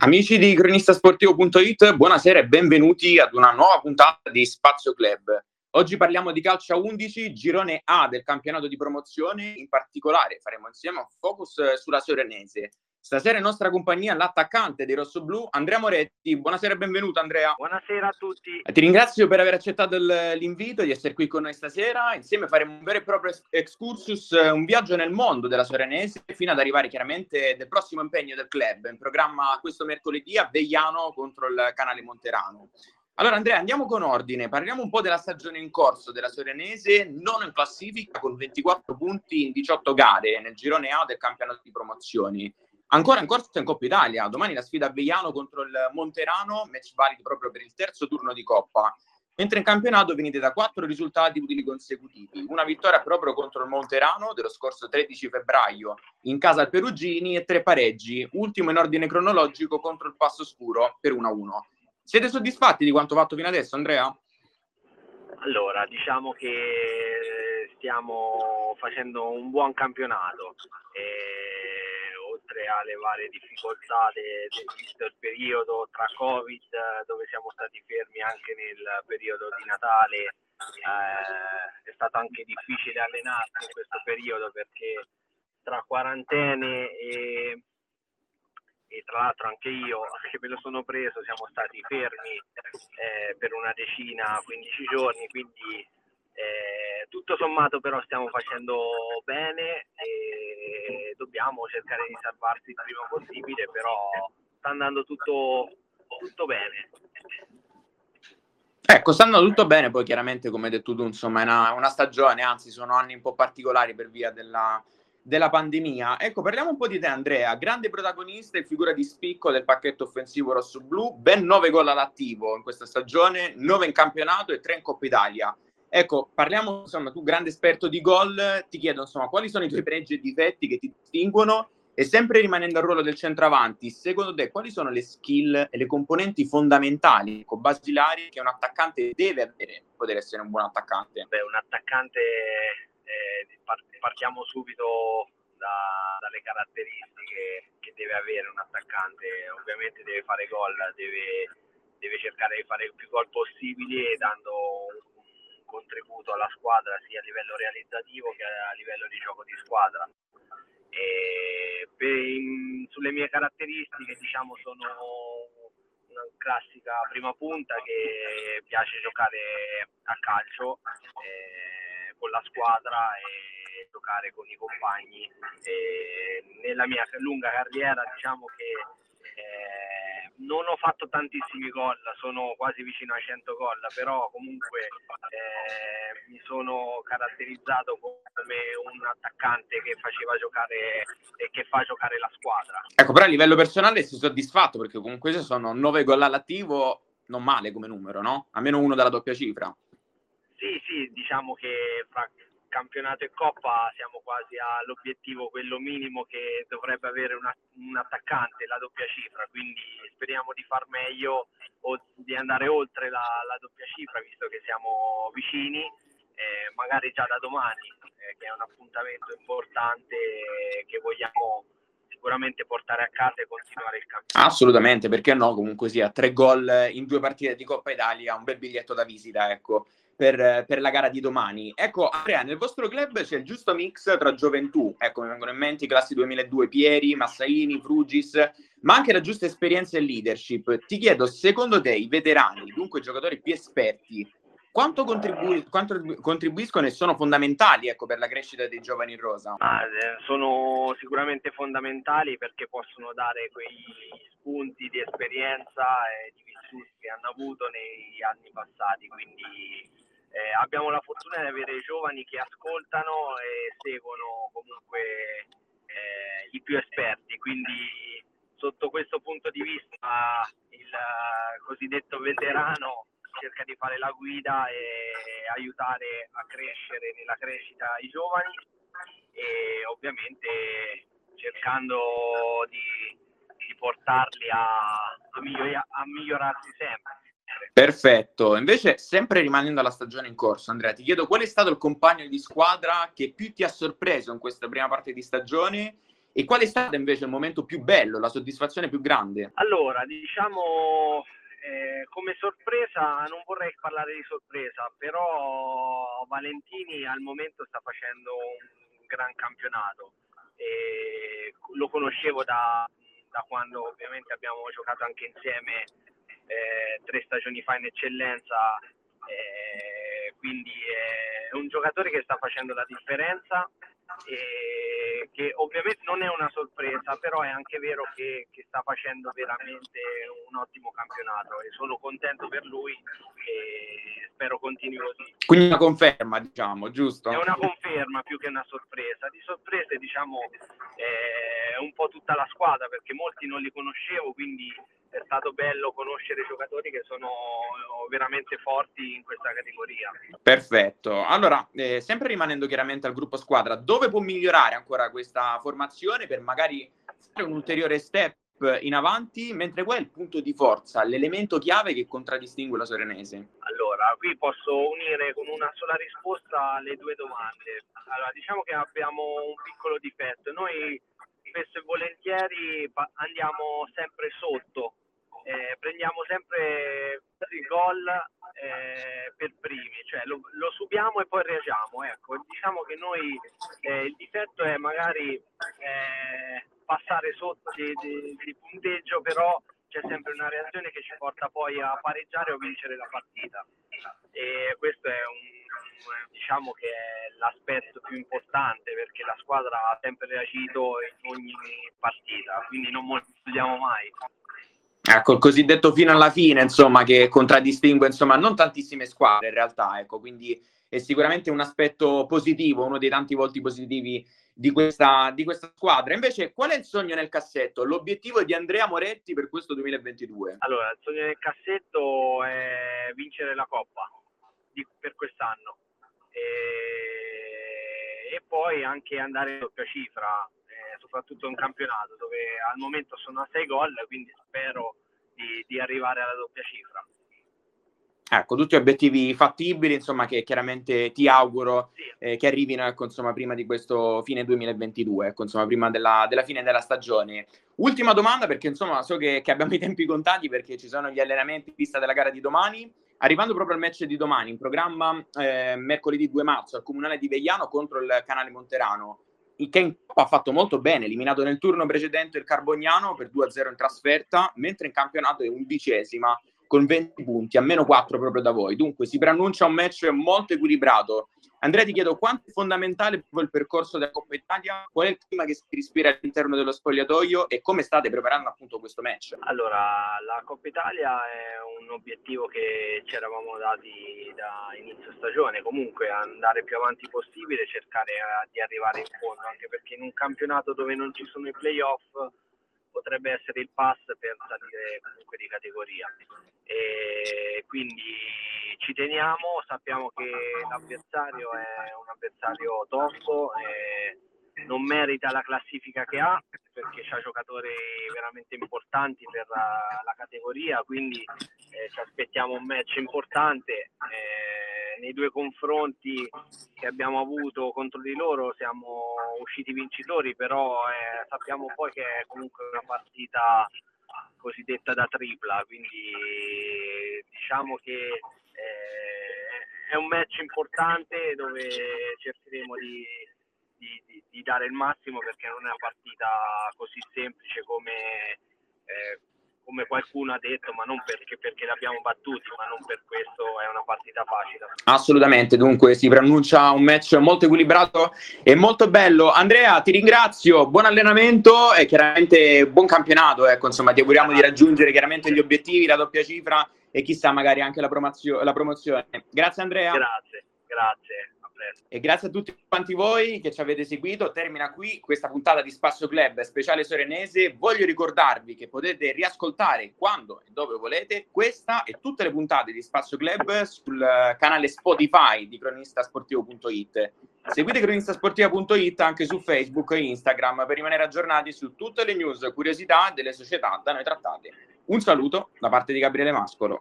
Amici di cronistasportivo.it, buonasera e benvenuti ad una nuova puntata di Spazio Club. Oggi parliamo di calcio a 11, girone A del campionato di promozione, in particolare faremo insieme un focus sulla Sorenese. Stasera in nostra compagnia l'attaccante dei rossoblù, Andrea Moretti. Buonasera e benvenuto Andrea. Buonasera a tutti. Ti ringrazio per aver accettato l'invito di essere qui con noi stasera. Insieme faremo un vero e proprio excursus, un viaggio nel mondo della Sorenese fino ad arrivare chiaramente del prossimo impegno del club, in programma questo mercoledì a Vegliano contro il canale Monterano. Allora Andrea, andiamo con ordine, parliamo un po' della stagione in corso della Sorenese, non in classifica con 24 punti in 18 gare nel girone A del campionato di promozioni. Ancora in corso in Coppa Italia, domani la sfida a Vegliano contro il Monterano, match valido proprio per il terzo turno di Coppa. Mentre in campionato venite da quattro risultati utili consecutivi, una vittoria proprio contro il Monterano dello scorso 13 febbraio in casa al Perugini e tre pareggi, ultimo in ordine cronologico contro il Passo Scuro per 1-1. Siete soddisfatti di quanto fatto fino adesso, Andrea? Allora, diciamo che stiamo facendo un buon campionato. E oltre alle varie difficoltà del il periodo tra Covid, dove siamo stati fermi anche nel periodo di Natale, eh, è stato anche difficile allenarsi in questo periodo perché tra quarantene e, e tra l'altro anche io, che me lo sono preso, siamo stati fermi eh, per una decina, 15 giorni, quindi eh, tutto sommato però stiamo facendo bene e dobbiamo cercare di salvarsi il prima possibile, però sta andando tutto, tutto bene. Ecco, sta andando tutto bene, poi chiaramente come hai detto tu, insomma, è una, una stagione, anzi sono anni un po' particolari per via della, della pandemia. Ecco, parliamo un po' di te Andrea, grande protagonista e figura di spicco del pacchetto offensivo rosso-blu, ben 9 gol all'attivo in questa stagione, 9 in campionato e 3 in Coppa Italia. Ecco, parliamo, insomma, tu grande esperto di gol, ti chiedo, insomma, quali sono i tuoi pregi e difetti che ti distinguono? E sempre rimanendo al ruolo del centravanti, secondo te quali sono le skill e le componenti fondamentali, ecco, basilari che un attaccante deve avere per poter essere un buon attaccante? Beh, un attaccante, eh, partiamo subito da, dalle caratteristiche che deve avere un attaccante, ovviamente deve fare gol, deve, deve cercare di fare il più gol possibili dando contributo alla squadra sia a livello realizzativo che a livello di gioco di squadra. In, sulle mie caratteristiche diciamo sono una classica prima punta che piace giocare a calcio eh, con la squadra e giocare con i compagni. E nella mia lunga carriera diciamo che eh, non ho fatto tantissimi gol, sono quasi vicino ai 100 gol, però comunque eh, mi sono caratterizzato come un attaccante che faceva giocare e che fa giocare la squadra. Ecco, però a livello personale sei soddisfatto perché comunque se sono 9 gol all'attivo, non male come numero, no? Almeno uno della doppia cifra. Sì, sì, diciamo che fra campionato e coppa siamo quasi all'obiettivo, quello minimo che dovrebbe avere una, un attaccante, la doppia cifra, quindi speriamo di far meglio o di andare oltre la, la doppia cifra visto che siamo vicini, eh, magari già da domani, eh, che è un appuntamento importante che vogliamo sicuramente portare a casa e continuare il campionato. Assolutamente, perché no? Comunque sia, tre gol in due partite di Coppa Italia, un bel biglietto da visita, ecco per, per, la gara di domani. Ecco, Andrea, nel vostro club c'è il giusto mix tra gioventù, ecco, mi vengono in mente i classi 2002, Pieri, Massaini, Frugis, ma anche la giusta esperienza e leadership. Ti chiedo, secondo te i veterani, dunque i giocatori più esperti, quanto, contribu- quanto contribuiscono e sono fondamentali ecco, per la crescita dei giovani in rosa? Ah, sono sicuramente fondamentali perché possono dare quei spunti di esperienza e di vissuti che hanno avuto negli anni passati, quindi eh, abbiamo la fortuna di avere giovani che ascoltano e seguono comunque eh, i più esperti, quindi sotto questo punto di vista il cosiddetto veterano cerca di fare la guida e aiutare a crescere nella crescita i giovani e ovviamente cercando di, di portarli a, a, miglior, a migliorarsi sempre. Perfetto, invece sempre rimanendo alla stagione in corso, Andrea, ti chiedo qual è stato il compagno di squadra che più ti ha sorpreso in questa prima parte di stagione E qual è stato invece il momento più bello, la soddisfazione più grande? Allora, diciamo eh, come sorpresa, non vorrei parlare di sorpresa, però Valentini al momento sta facendo un gran campionato. E lo conoscevo da, da quando ovviamente abbiamo giocato anche insieme eh, tre stagioni fa in eccellenza, eh, quindi è un giocatore che sta facendo la differenza e che ovviamente non è una sorpresa, però è anche vero che, che, sta facendo veramente un ottimo campionato e sono contento per lui e spero continui così. Quindi una conferma, diciamo, giusto? È una conferma più che una sorpresa. Di sorprese, diciamo, è un po' tutta la squadra perché molti non li conoscevo, quindi è stato bello conoscere giocatori che sono veramente forti in questa categoria. Perfetto. Allora, eh, sempre rimanendo chiaramente al gruppo squadra, dove può migliorare ancora questa formazione per magari fare un ulteriore step in avanti, mentre qual è il punto di forza, l'elemento chiave che contraddistingue la Sorenese? Allora, qui posso unire con una sola risposta le due domande. Allora, diciamo che abbiamo un piccolo difetto. Noi spesso e volentieri andiamo sempre sotto, eh, prendiamo sempre il gol eh, per primi, cioè lo, lo, subiamo e poi reagiamo. Ecco, diciamo che noi eh, il difetto è magari eh, passare sotto di, di, di punteggio, però c'è sempre una reazione che ci porta poi a pareggiare o vincere la partita. E questo è un diciamo che è l'aspetto più importante perché la squadra ha sempre reagito in ogni partita, quindi non moltiplichiamo mai. Ecco, il cosiddetto fino alla fine, insomma, che contraddistingue, insomma, non tantissime squadre in realtà, ecco, quindi è sicuramente un aspetto positivo, uno dei tanti volti positivi di questa, di questa squadra. Invece, qual è il sogno nel cassetto? L'obiettivo di Andrea Moretti per questo 2022? Allora, il sogno nel cassetto è vincere la Coppa di, per quest'anno e, e, poi anche andare in doppia cifra, eh, soprattutto in campionato dove al momento sono a 6 gol, quindi spero di, di arrivare alla doppia cifra. Ecco, tutti obiettivi fattibili, insomma, che chiaramente ti auguro eh, che arrivino, ecco, insomma, prima di questo fine 2022, ecco, insomma, prima della, della, fine della stagione. Ultima domanda, perché insomma, so che, che, abbiamo i tempi contati perché ci sono gli allenamenti in vista della gara di domani. Arrivando proprio al match di domani, in programma eh, mercoledì 2 marzo al Comunale di Vegliano contro il Canale Monterano, in Coppa ha fatto molto bene, eliminato nel turno precedente il Carbognano per 2-0 in trasferta, mentre in campionato è undicesima con 20 punti, a meno 4 proprio da voi. Dunque si preannuncia un match molto equilibrato. Andrea ti chiedo quanto è fondamentale il percorso della Coppa Italia, qual è il clima che si respira all'interno dello spogliatoio e come state preparando appunto questo match? Allora, la Coppa Italia è un obiettivo che ci eravamo dati da inizio stagione, comunque andare più avanti possibile, cercare di arrivare in fondo, anche perché in un campionato dove non ci sono i playoff potrebbe essere il pass per salire comunque di categoria. E quindi ci teniamo, sappiamo che l'avversario è un avversario tosto, non merita la classifica che ha perché ha giocatori veramente importanti per la, la categoria, quindi eh, ci aspettiamo un match importante. Eh, nei due confronti che abbiamo avuto contro di loro siamo usciti vincitori, però eh, sappiamo poi che è comunque una partita cosiddetta da tripla, quindi diciamo che eh, è un match importante dove cercheremo di, di, di, di, dare il massimo perché non è una partita così semplice come, eh, come qualcuno ha detto, ma non perché, perché l'abbiamo battuti, ma non per questo è una partita facile. Assolutamente, dunque si preannuncia un match molto equilibrato e molto bello. Andrea, ti ringrazio, buon allenamento e chiaramente buon campionato. Ecco, insomma, ti auguriamo di raggiungere chiaramente gli obiettivi, la doppia cifra e chissà magari anche la, promozio- la promozione. Grazie Andrea. Grazie, grazie. E grazie a tutti quanti voi che ci avete seguito. Termina qui questa puntata di Spazio Club speciale Sorenese. Voglio ricordarvi che potete riascoltare quando e dove volete questa e tutte le puntate di Spazio Club sul canale Spotify di cronistasportivo.it. Seguite cronistasportiva.it anche su Facebook e Instagram per rimanere aggiornati su tutte le news, curiosità delle società da noi trattate. Un saluto da parte di Gabriele Mascolo.